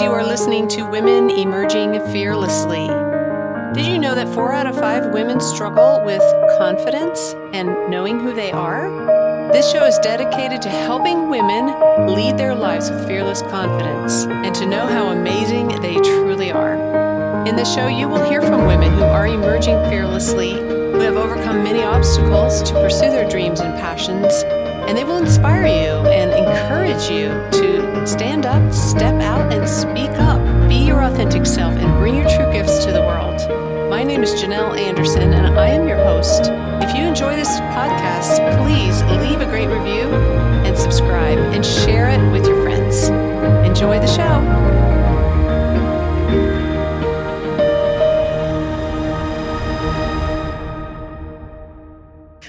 You are listening to Women Emerging Fearlessly. Did you know that four out of five women struggle with confidence and knowing who they are? This show is dedicated to helping women lead their lives with fearless confidence and to know how amazing they truly are. In the show, you will hear from women who are emerging fearlessly, who have overcome many obstacles to pursue their dreams and passions, and they will inspire you and encourage you to stand up, step out, and speak up. Be your authentic self and bring your true gifts to the world. My name is Janelle Anderson, and I am your host. If you enjoy this podcast, please leave a great review and subscribe and share it with your friends. Enjoy the show.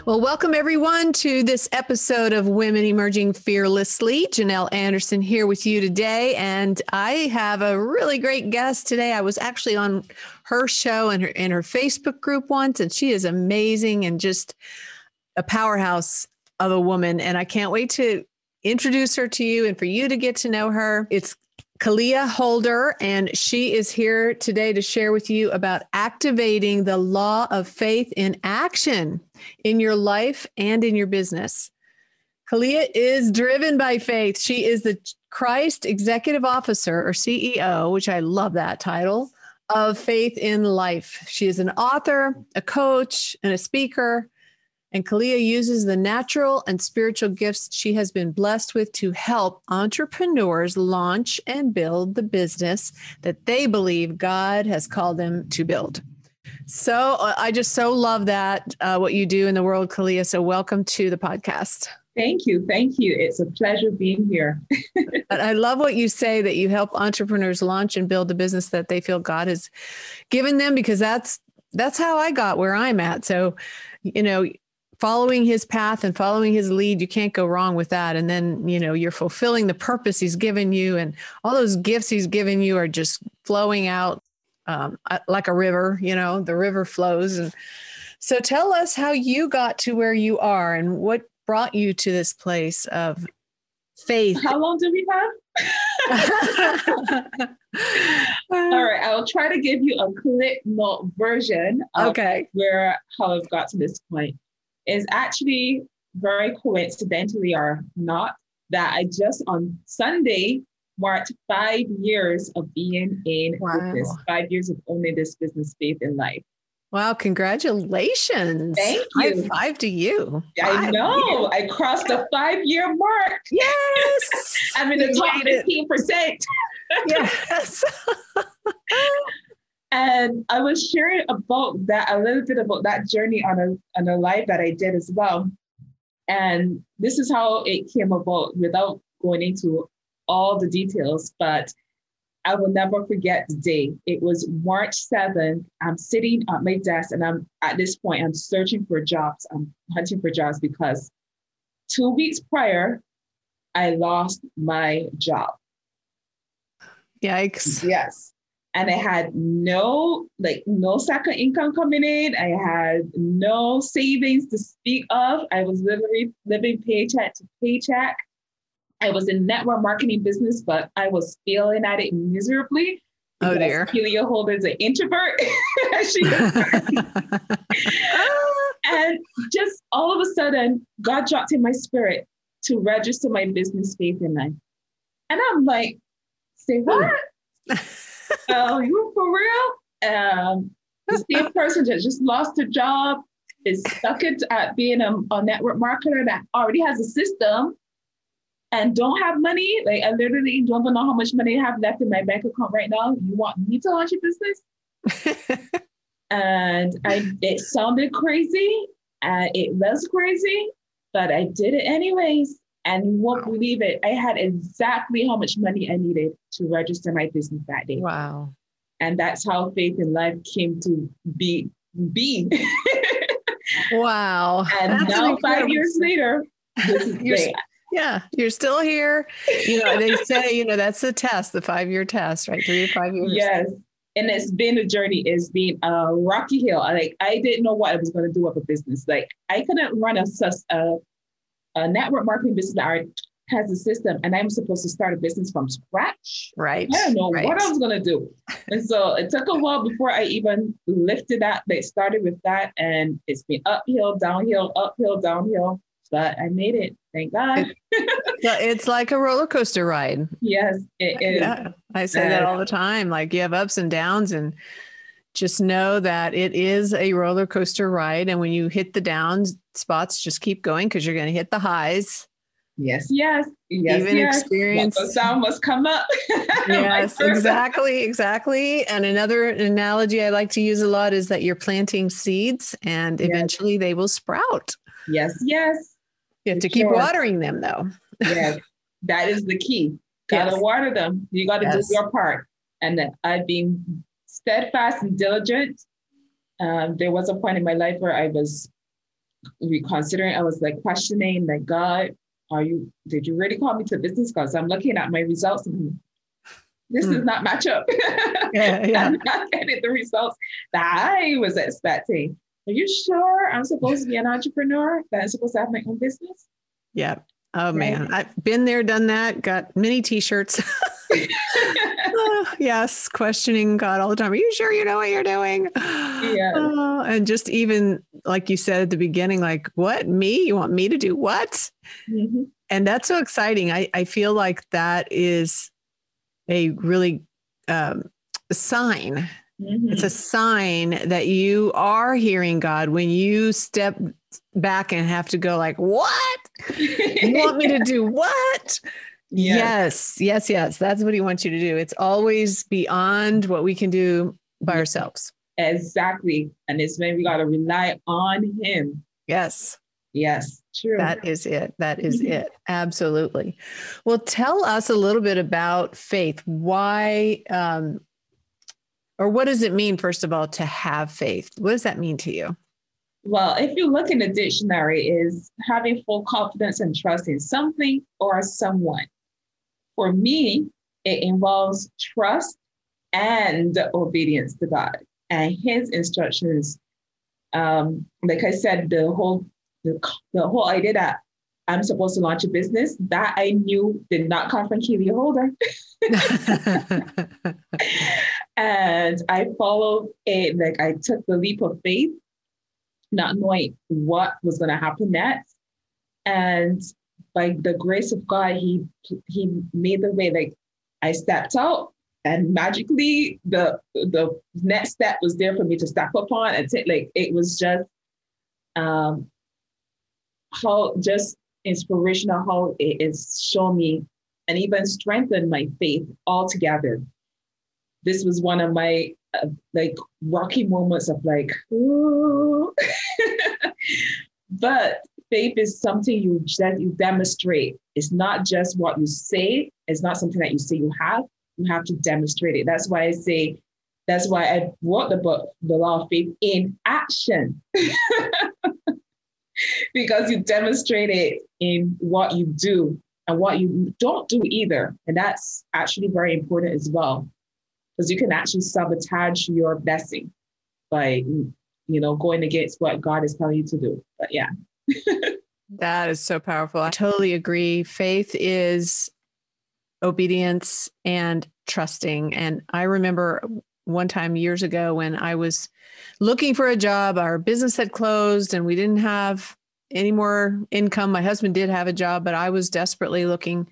Well, welcome everyone to this episode of Women Emerging Fearlessly. Janelle Anderson here with you today. And I have a really great guest today. I was actually on her show and her in her Facebook group once, and she is amazing and just a powerhouse of a woman. And I can't wait to introduce her to you and for you to get to know her. It's Kalia Holder, and she is here today to share with you about activating the law of faith in action in your life and in your business. Kalia is driven by faith. She is the Christ Executive Officer or CEO, which I love that title, of Faith in Life. She is an author, a coach, and a speaker. And Kalia uses the natural and spiritual gifts she has been blessed with to help entrepreneurs launch and build the business that they believe God has called them to build. So uh, I just so love that, uh, what you do in the world, Kalia. So welcome to the podcast. Thank you. Thank you. It's a pleasure being here. I love what you say that you help entrepreneurs launch and build the business that they feel God has given them because that's that's how I got where I'm at. So, you know, following his path and following his lead you can't go wrong with that. And then you know you're fulfilling the purpose he's given you and all those gifts he's given you are just flowing out um, like a river you know the river flows. And so tell us how you got to where you are and what brought you to this place of faith. How long do we have? All right i'll try to give you a Cliff Note version okay. where how i've got to this point is actually very coincidentally or not that I just on Sunday marked five years of being in wow. business, five years of owning this business faith in life. Wow, congratulations. Thank you. High five to you. I know. Years. I crossed the five year mark. Yes. I'm in the top 15%. yes. And I was sharing about that a little bit about that journey on a on a live that I did as well. And this is how it came about without going into all the details, but I will never forget the day. It was March 7th. I'm sitting at my desk and I'm at this point, I'm searching for jobs. I'm hunting for jobs because two weeks prior, I lost my job. Yikes. Yes and I had no like no second income coming in. I had no savings to speak of. I was literally living paycheck to paycheck. I was in network marketing business, but I was failing at it miserably. Oh dear. Kalia Holder is an introvert. and just all of a sudden, God dropped in my spirit to register my business faith in life. And I'm like, say hmm. what? Uh, you for real? Um, the same person that just lost a job is stuck at, at being a, a network marketer that already has a system and don't have money. Like I literally don't even know how much money I have left in my bank account right now. You want me to launch a business? and I it sounded crazy. and it was crazy, but I did it anyways. And you won't believe it. I had exactly how much money I needed to register my business that day. Wow. And that's how faith in life came to be be. wow. And that's now five years later, you're, yeah, you're still here. You know, they say, you know, that's the test, the five-year test, right? Three to five years. Yes. And it's been a journey. It's been a rocky hill. Like I didn't know what I was going to do with a business. Like I couldn't run a, a a network marketing business that has a system and I'm supposed to start a business from scratch. Right. I don't know right. what I was gonna do. And so it took a while before I even lifted that. They started with that and it's been uphill, downhill, uphill, downhill. But I made it. Thank God. It's like a roller coaster ride. yes, it is. Yeah. I say that all the time. Like you have ups and downs and just know that it is a roller coaster ride. And when you hit the down spots, just keep going because you're going to hit the highs. Yes, yes, yes. Even yes. experience- The sound must come up. Yes, exactly, exactly. And another analogy I like to use a lot is that you're planting seeds and Yes. eventually they will sprout. Yes, yes, You have For to keep sure. watering them though. yes. that is the key. Gotta Yes. water them. You gotta Yes. do your part. And that I've been steadfast and diligent. Um, there was a point in my life where I was reconsidering. I was like questioning, like God, are you? Did you really call me to business? Because I'm looking at my results. And this Hmm. does not match up. Yeah, yeah. I'm not getting the results that I was expecting. Are you sure I'm supposed to be an entrepreneur? That I'm supposed to have my own business? Yeah. Oh man, I've been there, done that, got many t-shirts. Oh, yes, questioning God all the time. Are you sure you know what you're doing? Yeah. Oh, and just even like you said at the beginning, like, what? Me? You want me to do what? Mhm. And that's so exciting. I, I feel like that is a really um, sign. Mhm. It's a sign that you are hearing God when you step back and have to go like, what? You want me to do what? Yeah. Yes, yes, yes. That's what he wants you to do. It's always beyond what we can do by ourselves. Exactly. And it's when we got to rely on Him. Yes, Yes, true. that is it. That is Mhm. it. Absolutely. Well, tell us a little bit about faith. Why, um, or what does it mean, first of all, to have faith? What does that mean to you? Well, if you look in the dictionary, is having full confidence and trust in something or someone. For me, it involves trust and obedience to God and His instructions. Um, like I said, the whole the, the whole idea that I'm supposed to launch a business that I knew did not come from Keely Holder. and I followed it, like I took the leap of faith, not knowing what was going to happen next. And by the grace of God, He He made the way. Like I stepped out, and magically the the next step was there for me to step upon and take. Like it was just um how just inspirational how it is shown me and even strengthened my faith altogether. This was one of my like rocky moments of like, but faith is something you that you demonstrate. It's not just what you say. It's not something that you say you have. You have to demonstrate it. That's why I say. That's why I wrote the book, The Law of Faith in Action. because you demonstrate it in what you do and what you don't do either. And that's actually very important as well. Because you can actually sabotage your blessing by you know going against what God is telling you to do. But yeah. That is so powerful. I totally agree. Faith is obedience and trusting. And I remember one time years ago when I was looking for a job, our business had closed and we didn't have any more income. My husband did have a job, but I was desperately looking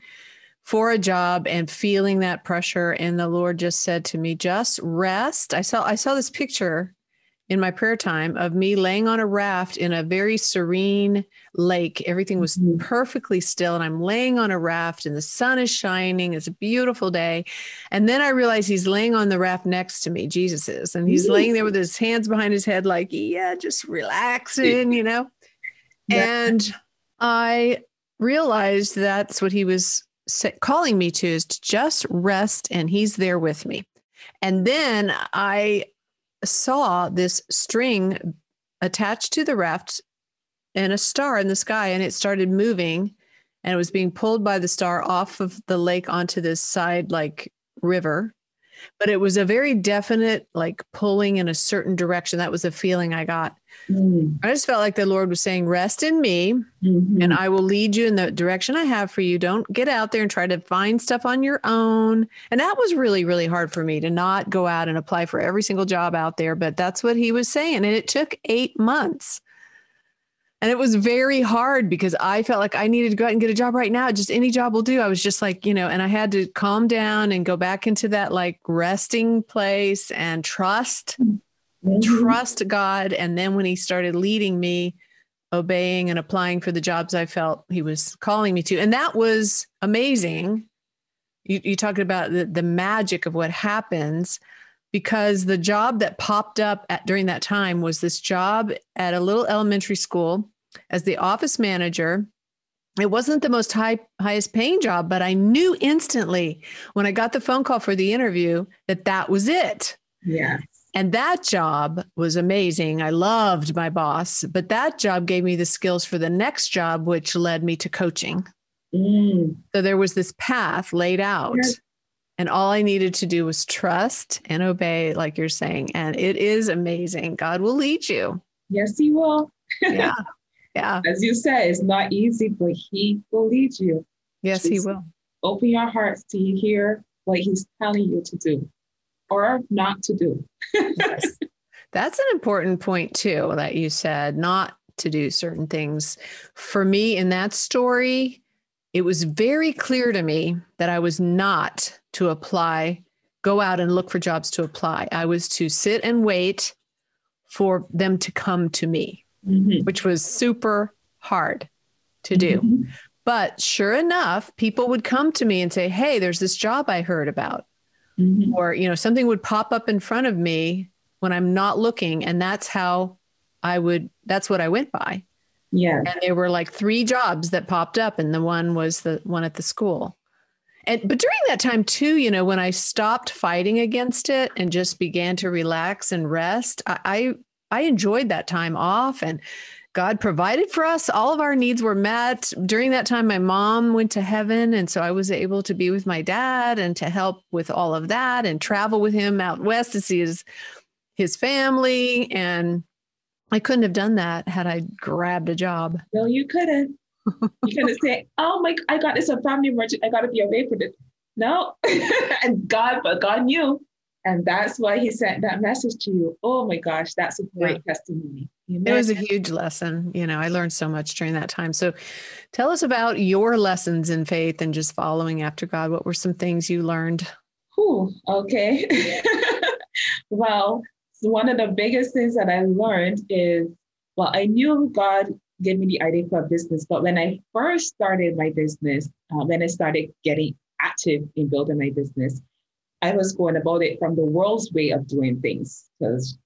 for a job and feeling that pressure and the Lord just said to me, "Just rest." I saw I saw this picture in my prayer time of me laying on a raft in a very serene lake. Everything was Mhm. perfectly still, and I'm laying on a raft, and the sun is shining. It's a beautiful day. And then I realize he's laying on the raft next to me, Jesus is, and he's laying there with his hands behind his head, like, yeah, just relaxing, you know? Yeah. And I realized that's what he was calling me to is to just rest, and he's there with me. And then I saw this string attached to the raft and a star in the sky, and it started moving and it was being pulled by the star off of the lake onto this side, like river. But it was a very definite, like pulling in a certain direction. That was a feeling I got. Mm. I just felt like the Lord was saying, Rest in me, mm-hmm. and I will lead you in the direction I have for you. Don't get out there and try to find stuff on your own. And that was really, really hard for me to not go out and apply for every single job out there. But that's what he was saying. And it took eight months. And it was very hard because I felt like I needed to go out and get a job right now. Just any job will do. I was just like, you know, and I had to calm down and go back into that like resting place and trust mm-hmm. Mm-hmm. trust God. And then when he started leading me, obeying and applying for the jobs I felt he was calling me to. And that was amazing. You, you talked about the, the magic of what happens because the job that popped up at, during that time was this job at a little elementary school as the office manager it wasn't the most high highest paying job but i knew instantly when i got the phone call for the interview that that was it yeah and that job was amazing. I loved my boss, but that job gave me the skills for the next job, which led me to coaching. Mm. So there was this path laid out. Yes. And all I needed to do was trust and obey, like you're saying. And it is amazing. God will lead you. Yes, He will. yeah. Yeah. As you said, it's not easy, but He will lead you. Yes, Just He will. Open your hearts to hear what He's telling you to do or not to do. yes. That's an important point, too, that you said not to do certain things. For me, in that story, it was very clear to me that I was not to apply, go out and look for jobs to apply. I was to sit and wait for them to come to me, mm-hmm. which was super hard to do. Mm-hmm. But sure enough, people would come to me and say, Hey, there's this job I heard about mm-hmm. or you know something would pop up in front of me when i'm not looking and that's how i would that's what i went by. Yeah. And there were like three jobs that popped up and the one was the one at the school. And but during that time too you know when i stopped fighting against it and just began to relax and rest i i, I enjoyed that time off and God provided for us. All of our needs were met. During that time, my mom went to heaven. And so I was able to be with my dad and to help with all of that and travel with him out west to see his, his family. And I couldn't have done that had I grabbed a job. No, you couldn't. You couldn't say, oh my, I got this a family emergency. I got to be away for this. No. and God, but God knew. And that's why he sent that message to you. Oh my gosh, that's a great yeah. testimony. It was a huge lesson. You know, I learned so much during that time. So tell us about your lessons in faith and just following after God. What were some things you learned? Ooh, okay. well, one of the biggest things that I learned is well, I knew God gave me the idea for a business, but when I first started my business, uh, when I started getting active in building my business, I was going about it from the world's way of doing things because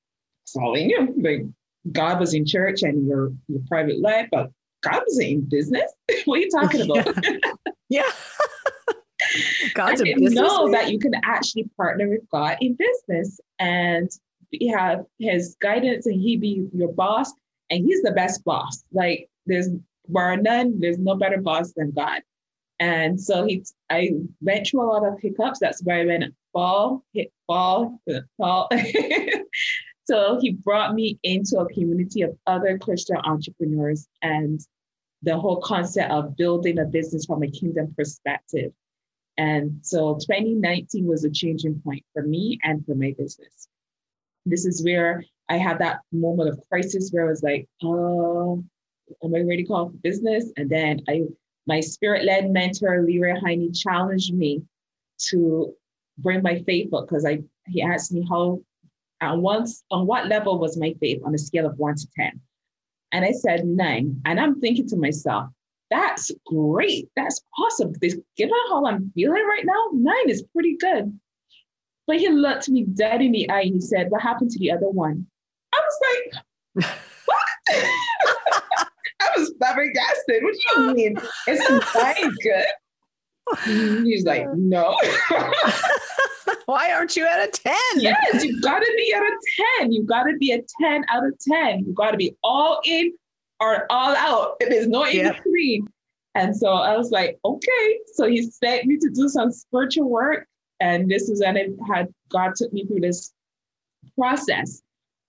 that's all I knew. Like God was in church and your your private life, but God was in business. what are you talking about? yeah. God's I didn't know man. that you can actually partner with God in business and you have his guidance and he be your boss and he's the best boss. Like there's bar none, there's no better boss than God. And so he I went through a lot of hiccups. That's where I went fall, hit fall, fall. So he brought me into a community of other Christian entrepreneurs and the whole concept of building a business from a kingdom perspective. And so 2019 was a changing point for me and for my business. This is where I had that moment of crisis where I was like, oh, am I ready to call for business? And then I my spirit-led mentor, Leroy Heine, challenged me to bring my faith up because I he asked me how and once on what level was my faith on a scale of one to 10? And I said nine. And I'm thinking to myself, that's great. That's awesome. Because given how I'm feeling right now, nine is pretty good. But he looked me dead in the eye and he said, What happened to the other one? I was like, What? I was flabbergasted. What do you mean? It's nine good? He's like, No. Why aren't you at a 10? Yes, you've got to be at a 10. You've got to be a 10 out of 10. You've got to be all in or all out. There's no in yep. between. And so I was like, okay. So he sent me to do some spiritual work. And this is when it had God took me through this process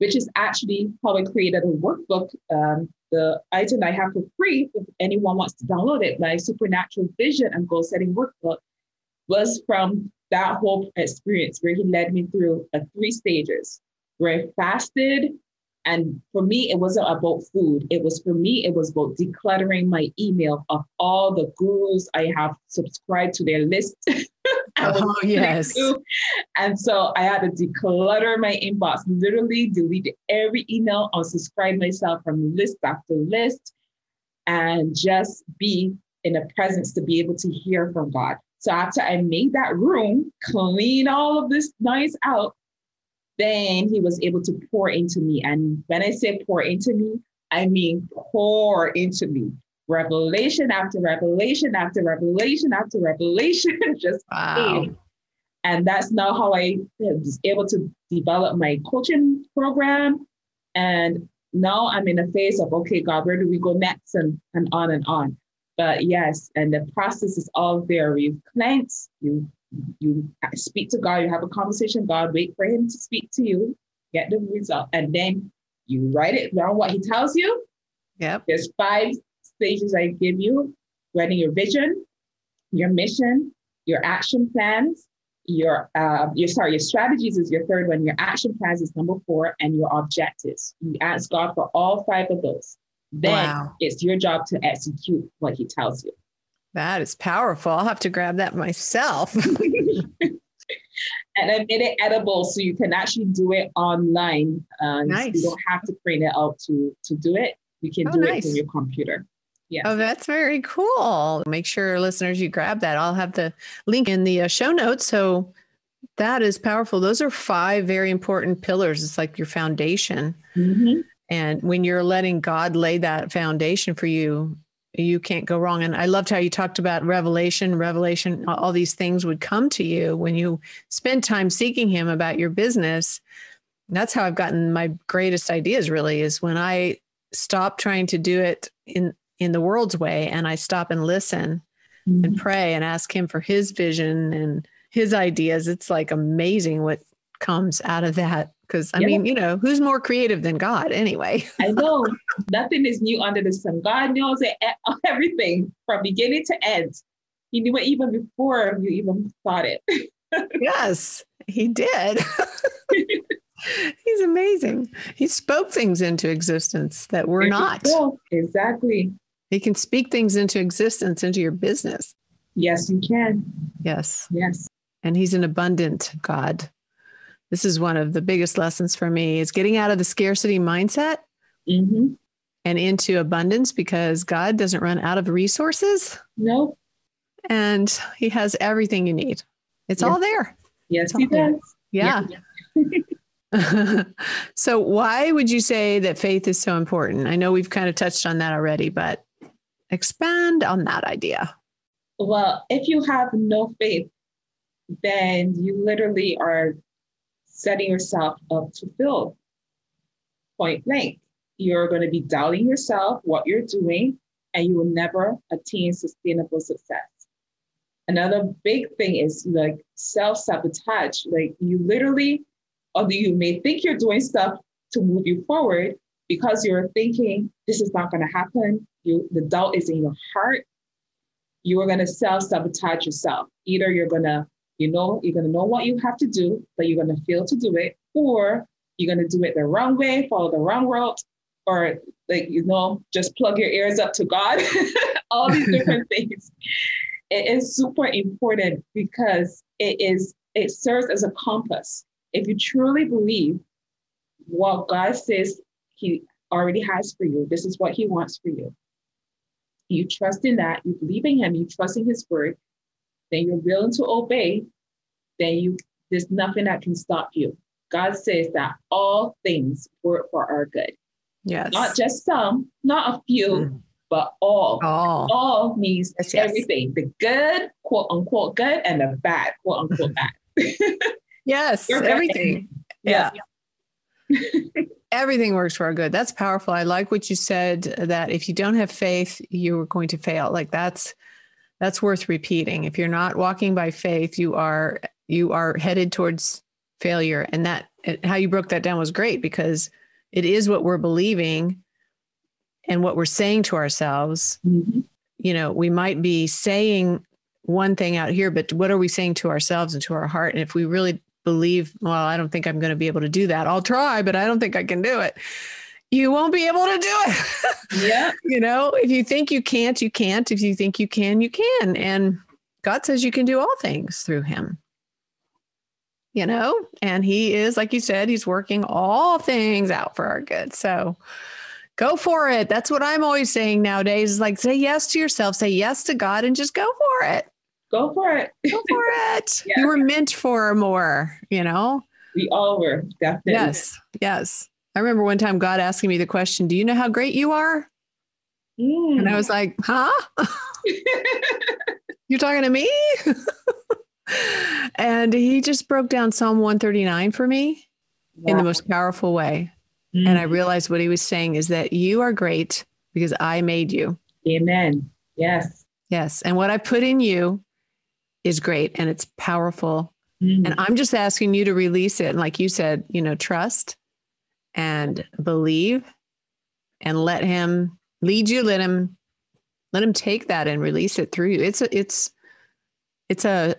which is actually how I created a workbook. Um, the item I have for free, if anyone wants to download it, my supernatural vision and goal setting workbook was from that whole experience where he led me through uh, three stages where I fasted, and for me, it wasn't about food. It was for me, it was about decluttering my email of all the gurus I have subscribed to their list. oh, yes. And so I had to declutter my inbox, literally delete every email, unsubscribe myself from list after list, and just be in a presence to be able to hear from God. So after I made that room, clean all of this noise out, then he was able to pour into me. And when I say pour into me, I mean pour into me. Revelation after revelation after revelation after revelation just wow. came. And that's now how I was able to develop my coaching program. And now I'm in a phase of, okay, God, where do we go next? And, and on and on. But yes, and the process is all there. You cleanse, you you speak to God, you have a conversation, God, wait for him to speak to you, get the result, and then you write it down what he tells you. Yep. There's five stages I give you, writing your vision, your mission, your action plans, your uh, your sorry, your strategies is your third one, your action plans is number four, and your objectives. You ask God for all five of those. Then wow. it's your job to execute what he tells you. That is powerful. I'll have to grab that myself. and I made it edible so you can actually do it online. Uh, nice. you don't have to print it out to, to do it. You can oh, do nice. it from your computer. Yeah. Oh, that's very cool. Make sure, listeners, you grab that. I'll have the link in the uh, show notes. So that is powerful. Those are five very important pillars. It's like your foundation. Mm-hmm. And when you're letting God lay that foundation for you, you can't go wrong. And I loved how you talked about revelation, revelation, all these things would come to you when you spend time seeking him about your business. that's how I've gotten my greatest ideas really is when I stop trying to do it in in the world's way and I stop and listen mm-hmm. and pray and ask him for his vision and his ideas. It's like amazing what comes out of that because I mean, you know, who's more creative than God anyway? I know nothing is new under the sun. God knows everything from beginning to end. He knew it even before you even thought it. yes, he did. He's amazing. He spoke things into existence that were not. Exactly. He can speak things into existence into your business. Yes, he can. Yes. Yes. And he's an abundant God this is one of the biggest lessons for me is getting out of the scarcity mindset mm-hmm. and into abundance because God doesn't run out of resources. No. And he has everything you need. It's yes. all there. Yes, he does. Yeah. yeah. so why would you say that faith is so important? I know we've kind of touched on that already, but expand on that idea. Well, if you have no faith, then you literally are setting yourself up to fail point blank. You're going to be doubting yourself, what you're doing, and you will never attain sustainable success. Another big thing is like self sabotage. Like you literally, although you may think you're doing stuff to move you forward, because you're thinking this is not going to happen. You, the doubt is in your heart. You are going to self sabotage yourself. Either you're going to you know, you're going to know what you have to do, but you're going to fail to do it, or you're going to do it the wrong way, follow the wrong route, or like, you know, just plug your ears up to God, all these different things. It is super important because it is, it serves as a compass. If you truly believe what God says He already has for you, this is what He wants for you. You trust in that, you believe in Him, you trust in His word, then you're willing to obey, then you there's nothing that can stop you. God says that all things work for our good. Yes. Not just some, not a few, mm. but all. All. All means yes, everything. Yes. The good, quote unquote good, and the bad, quote unquote bad. yes, everything. Yeah. yeah. everything works for our good. That's powerful. I like what you said that if you don't have faith, you're going to fail. Like that's that's worth repeating. If you're not walking by faith, you are you are headed towards failure. And that, how you broke that down was great because it is what we're believing and what we're saying to ourselves. Mm-hmm. You know, we might be saying one thing out here, but what are we saying to ourselves and to our heart? And if we really believe, well, I don't think I'm going to be able to do that. I'll try, but I don't think I can do it. You won't be able to do it. Yeah. you know, if you think you can't, you can't. If you think you can, you can. And God says you can do all things through him. You know, and he is, like you said, he's working all things out for our good. So go for it. That's what I'm always saying nowadays is like say yes to yourself, say yes to God, and just go for it. Go for it. Go for it. yeah. You were meant for more, you know? We all were, definitely. Yes. Yes. I remember one time God asking me the question, Do you know how great you are? Mm. And I was like, Huh? You're talking to me? and he just broke down Psalm 139 for me wow. in the most powerful way. Mm. And I mm. realized what he was saying is that you are great because I made you. Amen. Yes. Yes. And what I put in you is great and it's powerful. Mm. And I'm just asking you to release it. And like you said, you know, trust and believe and let him lead you, let him let him take that and release it through you. It's a it's it's a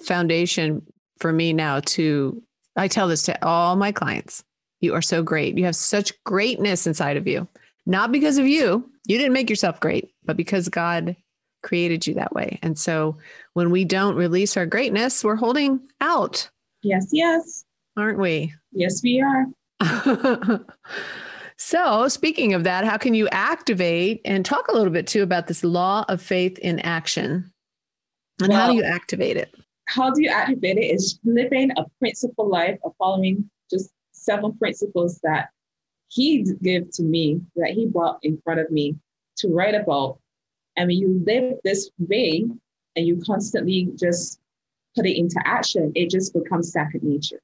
foundation for me now to I tell this to all my clients. You are so great. You have such greatness inside of you. Not because of you. You didn't make yourself great, but because God created you that way. And so when we don't release our greatness, we're holding out. Yes, yes. Aren't we? Yes, we are. so, speaking of that, how can you activate and talk a little bit too about this law of faith in action? And well, how do you activate it? How do you activate it is living a principle life of following just seven principles that he gave to me, that he brought in front of me to write about and when you live this way and you constantly just put it into action, it just becomes second nature.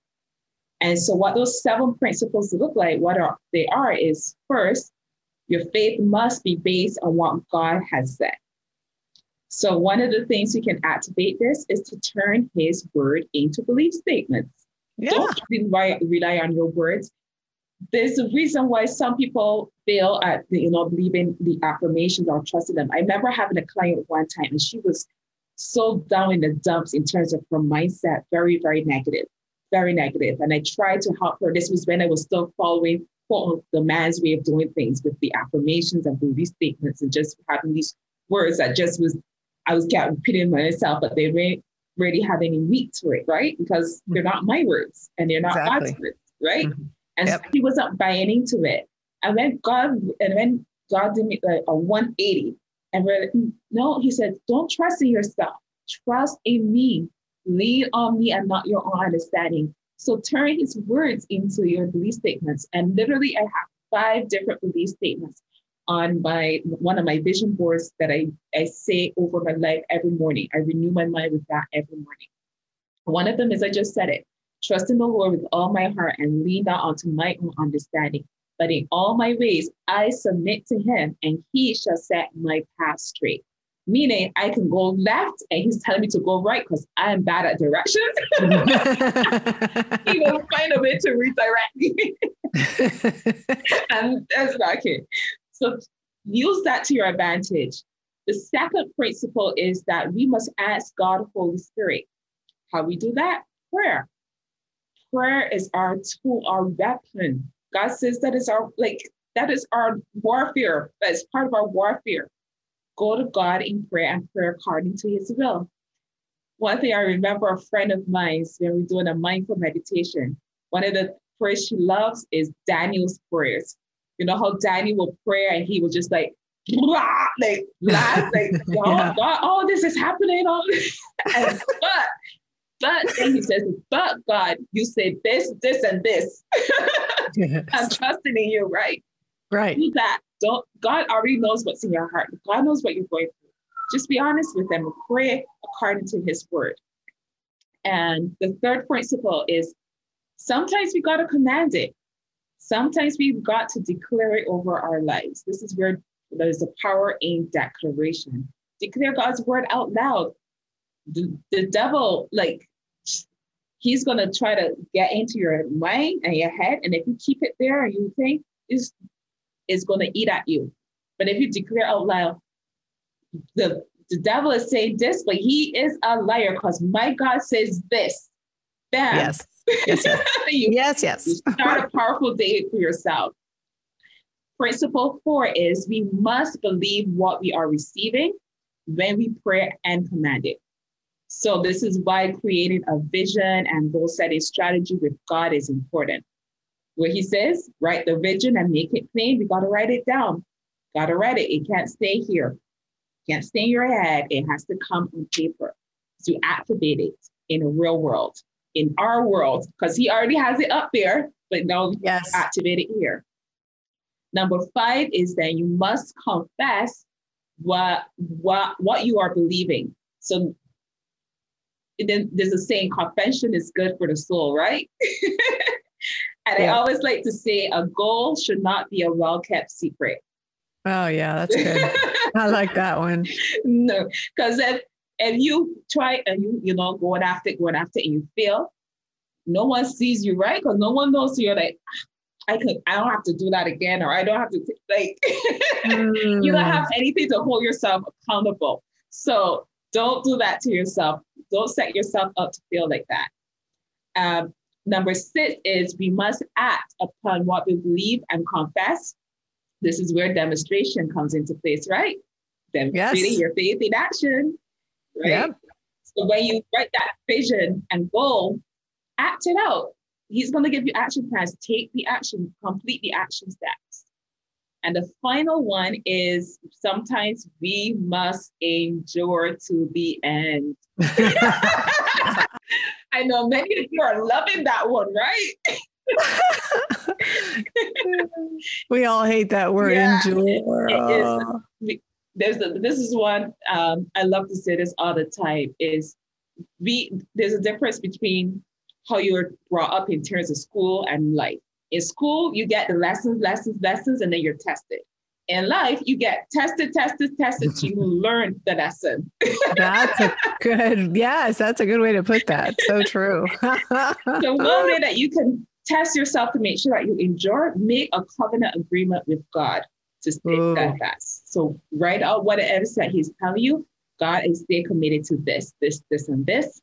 And so, what those seven principles look like, what are they are is first, your faith must be based on what God has said. So, one of the things you can activate this is to turn His word into belief statements. Yeah. Don't rely, rely on your words there's a reason why some people fail at the, you know believing the affirmations or trusting them. I remember having a client one time and she was so down in the dumps in terms of her mindset, very, very negative, very negative. And I tried to help her. This was when I was still following the man's way of doing things with the affirmations and belief statements and just having these words that just was I was getting repeating myself, but they really really have any weight to it, right? Because they're not my words and they're not exactly. God's words, right? Mm-hmm. And yep. so he wasn't buying into it. And when God and when God did me like a 180, and we're like, mm, no, he said, don't trust in yourself. Trust in me. Lean on me and not your own understanding. So turn his words into your belief statements. And literally, I have five different belief statements on my one of my vision boards that I, I say over my life every morning. I renew my mind with that every morning. One of them is I just said it. Trust in the Lord with all my heart and lean not onto my own understanding. But in all my ways, I submit to him, and he shall set my path straight. Meaning, I can go left, and he's telling me to go right because I'm bad at directions. he will find a way to redirect me. and that's not it. So use that to your advantage. The second principle is that we must ask God, Holy Spirit. How we do that? Prayer prayer is our tool, our weapon. God says that is our like that is our warfare. That's part of our warfare. Go to God in prayer and pray according to His will. One thing I remember a friend of mine when we're doing a mindful meditation. One of the prayers she loves is Daniel's prayers. You know how Daniel will pray and he will just like blah, like laugh, like yeah. oh God, all this is happening. All this. and, but but then he says, but God, you say this, this, and this. yes. I'm trusting in you, right? Right. Do that. Don't God already knows what's in your heart. God knows what you're going through. Just be honest with him pray according to his word. And the third principle is sometimes we got to command it. Sometimes we've got to declare it over our lives. This is where there's a power in declaration. Declare God's word out loud the, the devil, like, he's going to try to get into your mind and your head. And if you keep it there and you think it's, is going to eat at you. But if you declare out loud, the, the devil is saying this, but he is a liar because my God says this. Bam. Yes. Yes. Yes. you, yes. yes. You start a powerful day for yourself. Principle four is we must believe what we are receiving when we pray and command it. So this is why creating a vision and goal setting strategy with God is important. Where he says, write the vision and make it plain. We got to write it down. Got to write it. It can't stay here. Can't stay in your head. It has to come on paper to activate it in a real world, in our world, because he already has it up there, but now yes. activate it here. Number five is that you must confess what what what you are believing. So then there's a saying, confession is good for the soul, right? and yeah. I always like to say a goal should not be a well-kept secret. Oh yeah, that's good. I like that one. No, because if if you try and you you know going after it, going after it, and you fail, no one sees you right because no one knows you're like I could I don't have to do that again or I don't have to like mm. you don't have mm. anything to hold yourself accountable. So don't do that to yourself. Don't set yourself up to feel like that. Um, number six is we must act upon what we believe and confess. This is where demonstration comes into place, right? Demonstrating yes. your faith in action, right? Yep. So when you write that vision and goal, act it out. He's going to give you action plans. Take the action, complete the action steps. And the final one is sometimes we must endure to the end. I know many of you are loving that one, right? we all hate that word yeah, endure. there's a, this is one um, I love to say this all the time is we there's a difference between how you're brought up in terms of school and life. In school, you get the lessons, lessons, lessons, and then you're tested. In life, you get tested, tested, tested to learn the lesson. that's a good, yes, that's a good way to put that. So true. so one way that you can test yourself to make sure that you endure, make a covenant agreement with God to stay steadfast. So write out what it is that He's telling you. God is stay committed to this, this, this, and this,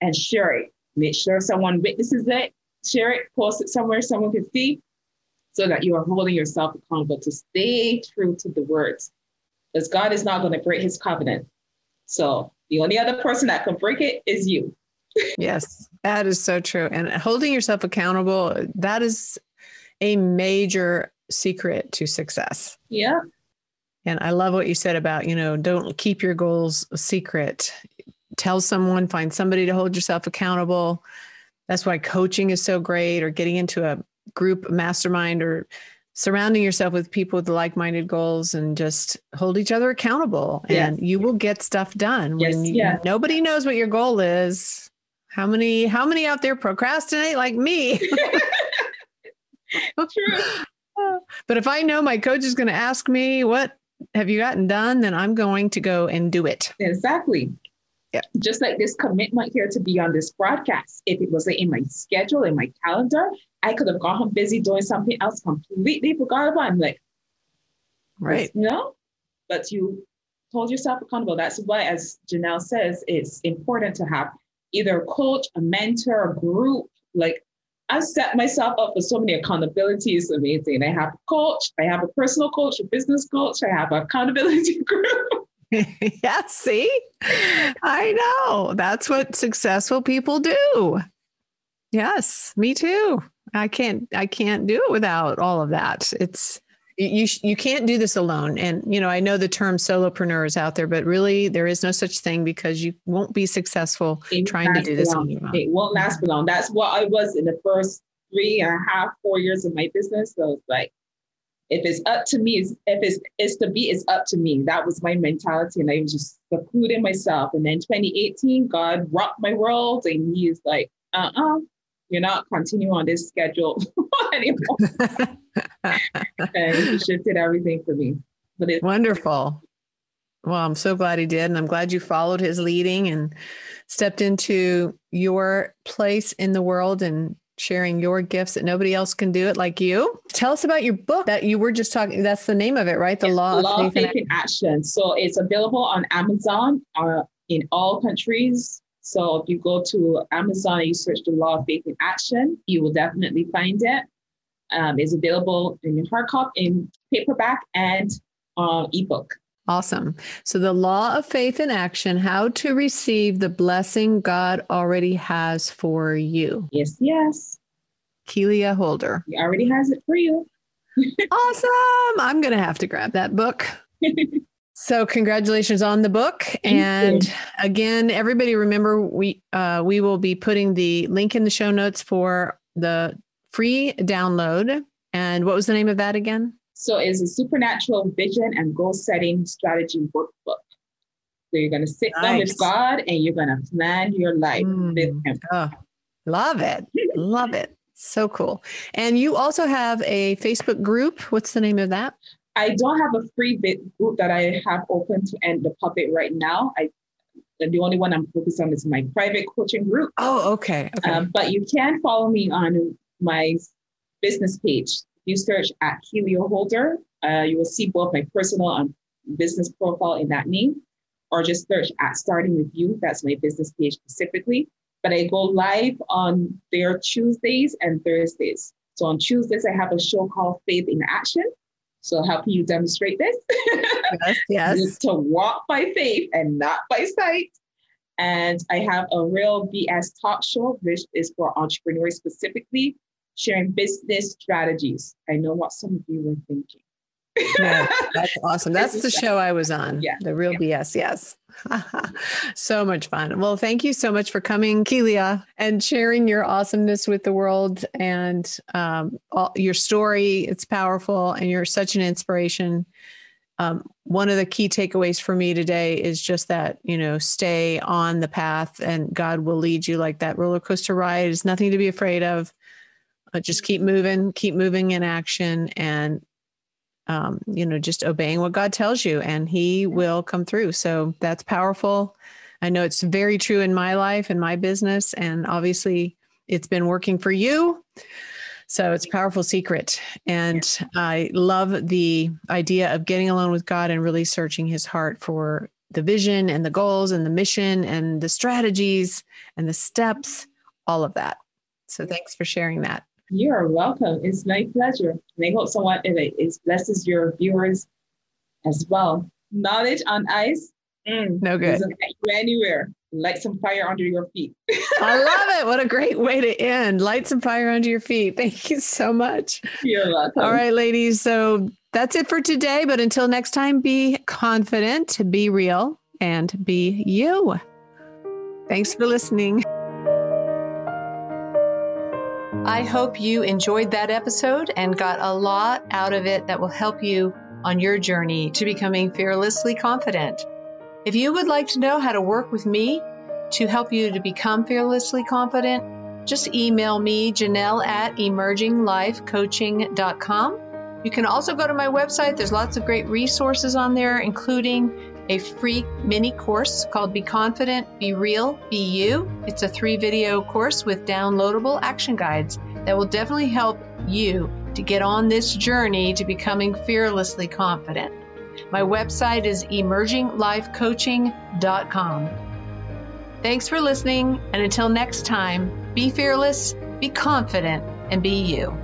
and share it. Make sure someone witnesses it share it, post it somewhere someone can see so that you are holding yourself accountable to stay true to the words. Because God is not going to break his covenant. So the only other person that can break it is you. yes, that is so true. And holding yourself accountable, that is a major secret to success. Yeah. And I love what you said about, you know, don't keep your goals a secret. Tell someone, find somebody to hold yourself accountable that's why coaching is so great or getting into a group mastermind or surrounding yourself with people with like-minded goals and just hold each other accountable yes. and you will get stuff done yes, when you, yeah. nobody knows what your goal is how many how many out there procrastinate like me True. but if i know my coach is going to ask me what have you gotten done then i'm going to go and do it exactly. Just like this commitment here to be on this broadcast. If it wasn't in my schedule, in my calendar, I could have gone home busy doing something else, completely forgot about. I'm like, right. You know, but you hold yourself accountable. That's why, as Janelle says, it's important to have either a coach, a mentor, a group. Like I set myself up for so many accountabilities. Amazing. I have a coach, I have a personal coach, a business coach, I have an accountability group. yeah, see? I know. That's what successful people do. Yes, me too. I can't I can't do it without all of that. It's you you can't do this alone and you know i know the term solopreneur is out there but really there is no such thing because you won't be successful it trying to do this long. it won't last for long that's what i was in the first three and a half four years of my business so it's like if it's up to me, if it's, it's to be, it's up to me. That was my mentality. And I was just secluding myself. And then 2018, God rocked my world and he's like, uh-uh, you're not continuing on this schedule anymore. and he shifted everything for me. But it's wonderful. Well, I'm so glad he did. And I'm glad you followed his leading and stepped into your place in the world and sharing your gifts that nobody else can do it like you. Tell us about your book that you were just talking. That's the name of it, right? The it's Law, Law of Faith, in Action. So it's available on Amazon uh, in all countries. So if you go to Amazon and you search the Law of Faith in Action, you will definitely find it. Um, it's available in hard copy, in paperback, and uh, ebook. Awesome. So, the law of faith in action, how to receive the blessing God already has for you. Yes, yes. Kelia Holder. He already has it for you. awesome. I'm going to have to grab that book. so, congratulations on the book. Thank and you. again, everybody remember we uh, we will be putting the link in the show notes for the free download. And what was the name of that again? So it's a supernatural vision and goal setting strategy workbook. So you're going to sit nice. down with God and you're going to plan your life mm. with Him. Oh, love it. love it. So cool. And you also have a Facebook group. What's the name of that? I don't have a free bit group that I have open to end the public right now. I the only one I'm focused on is my private coaching group. Oh, okay. okay. Um, but you can follow me on my business page you search at Kelia Holder, uh, you will see both my personal and business profile in that name, or just search at Starting with You. That's my business page specifically. But I go live on their Tuesdays and Thursdays. So on Tuesdays, I have a show called Faith in Action. So helping you demonstrate this. Yes, yes. to walk by faith and not by sight. And I have a real BS talk show, which is for entrepreneurs specifically sharing business strategies. I know what some of you were thinking. yeah, that's awesome. That's the show I was on. Yeah. The real yeah. BS. Yes. so much fun. Well, thank you so much for coming, Kelia, and sharing your awesomeness with the world and um, all, your story. It's powerful and you're such an inspiration. Um, one of the key takeaways for me today is just that, you know, stay on the path and God will lead you like that roller coaster ride is nothing to be afraid of but just keep moving, keep moving in action and um, you know, just obeying what God tells you and he will come through. So that's powerful. I know it's very true in my life and my business. And obviously it's been working for you. So it's a powerful secret. And I love the idea of getting alone with God and really searching his heart for the vision and the goals and the mission and the strategies and the steps, all of that. So thanks for sharing that. You're welcome. It's my pleasure. And I hope someone it, it blesses your viewers as well. Knowledge on ice. Mm, no good. Doesn't get you anywhere. Light some fire under your feet. I love it. What a great way to end. Light some fire under your feet. Thank you so much. You're welcome. All right, ladies. So that's it for today. But until next time, be confident, be real, and be you. Thanks for listening. I hope you enjoyed that episode and got a lot out of it that will help you on your journey to becoming fearlessly confident. If you would like to know how to work with me to help you to become fearlessly confident, just email me, Janelle at emerginglifecoaching.com. You can also go to my website. There's lots of great resources on there, including a free mini course called Be Confident, Be Real, Be You. It's a three video course with downloadable action guides that will definitely help you to get on this journey to becoming fearlessly confident. My website is emerginglifecoaching.com. Thanks for listening, and until next time, be fearless, be confident, and be you.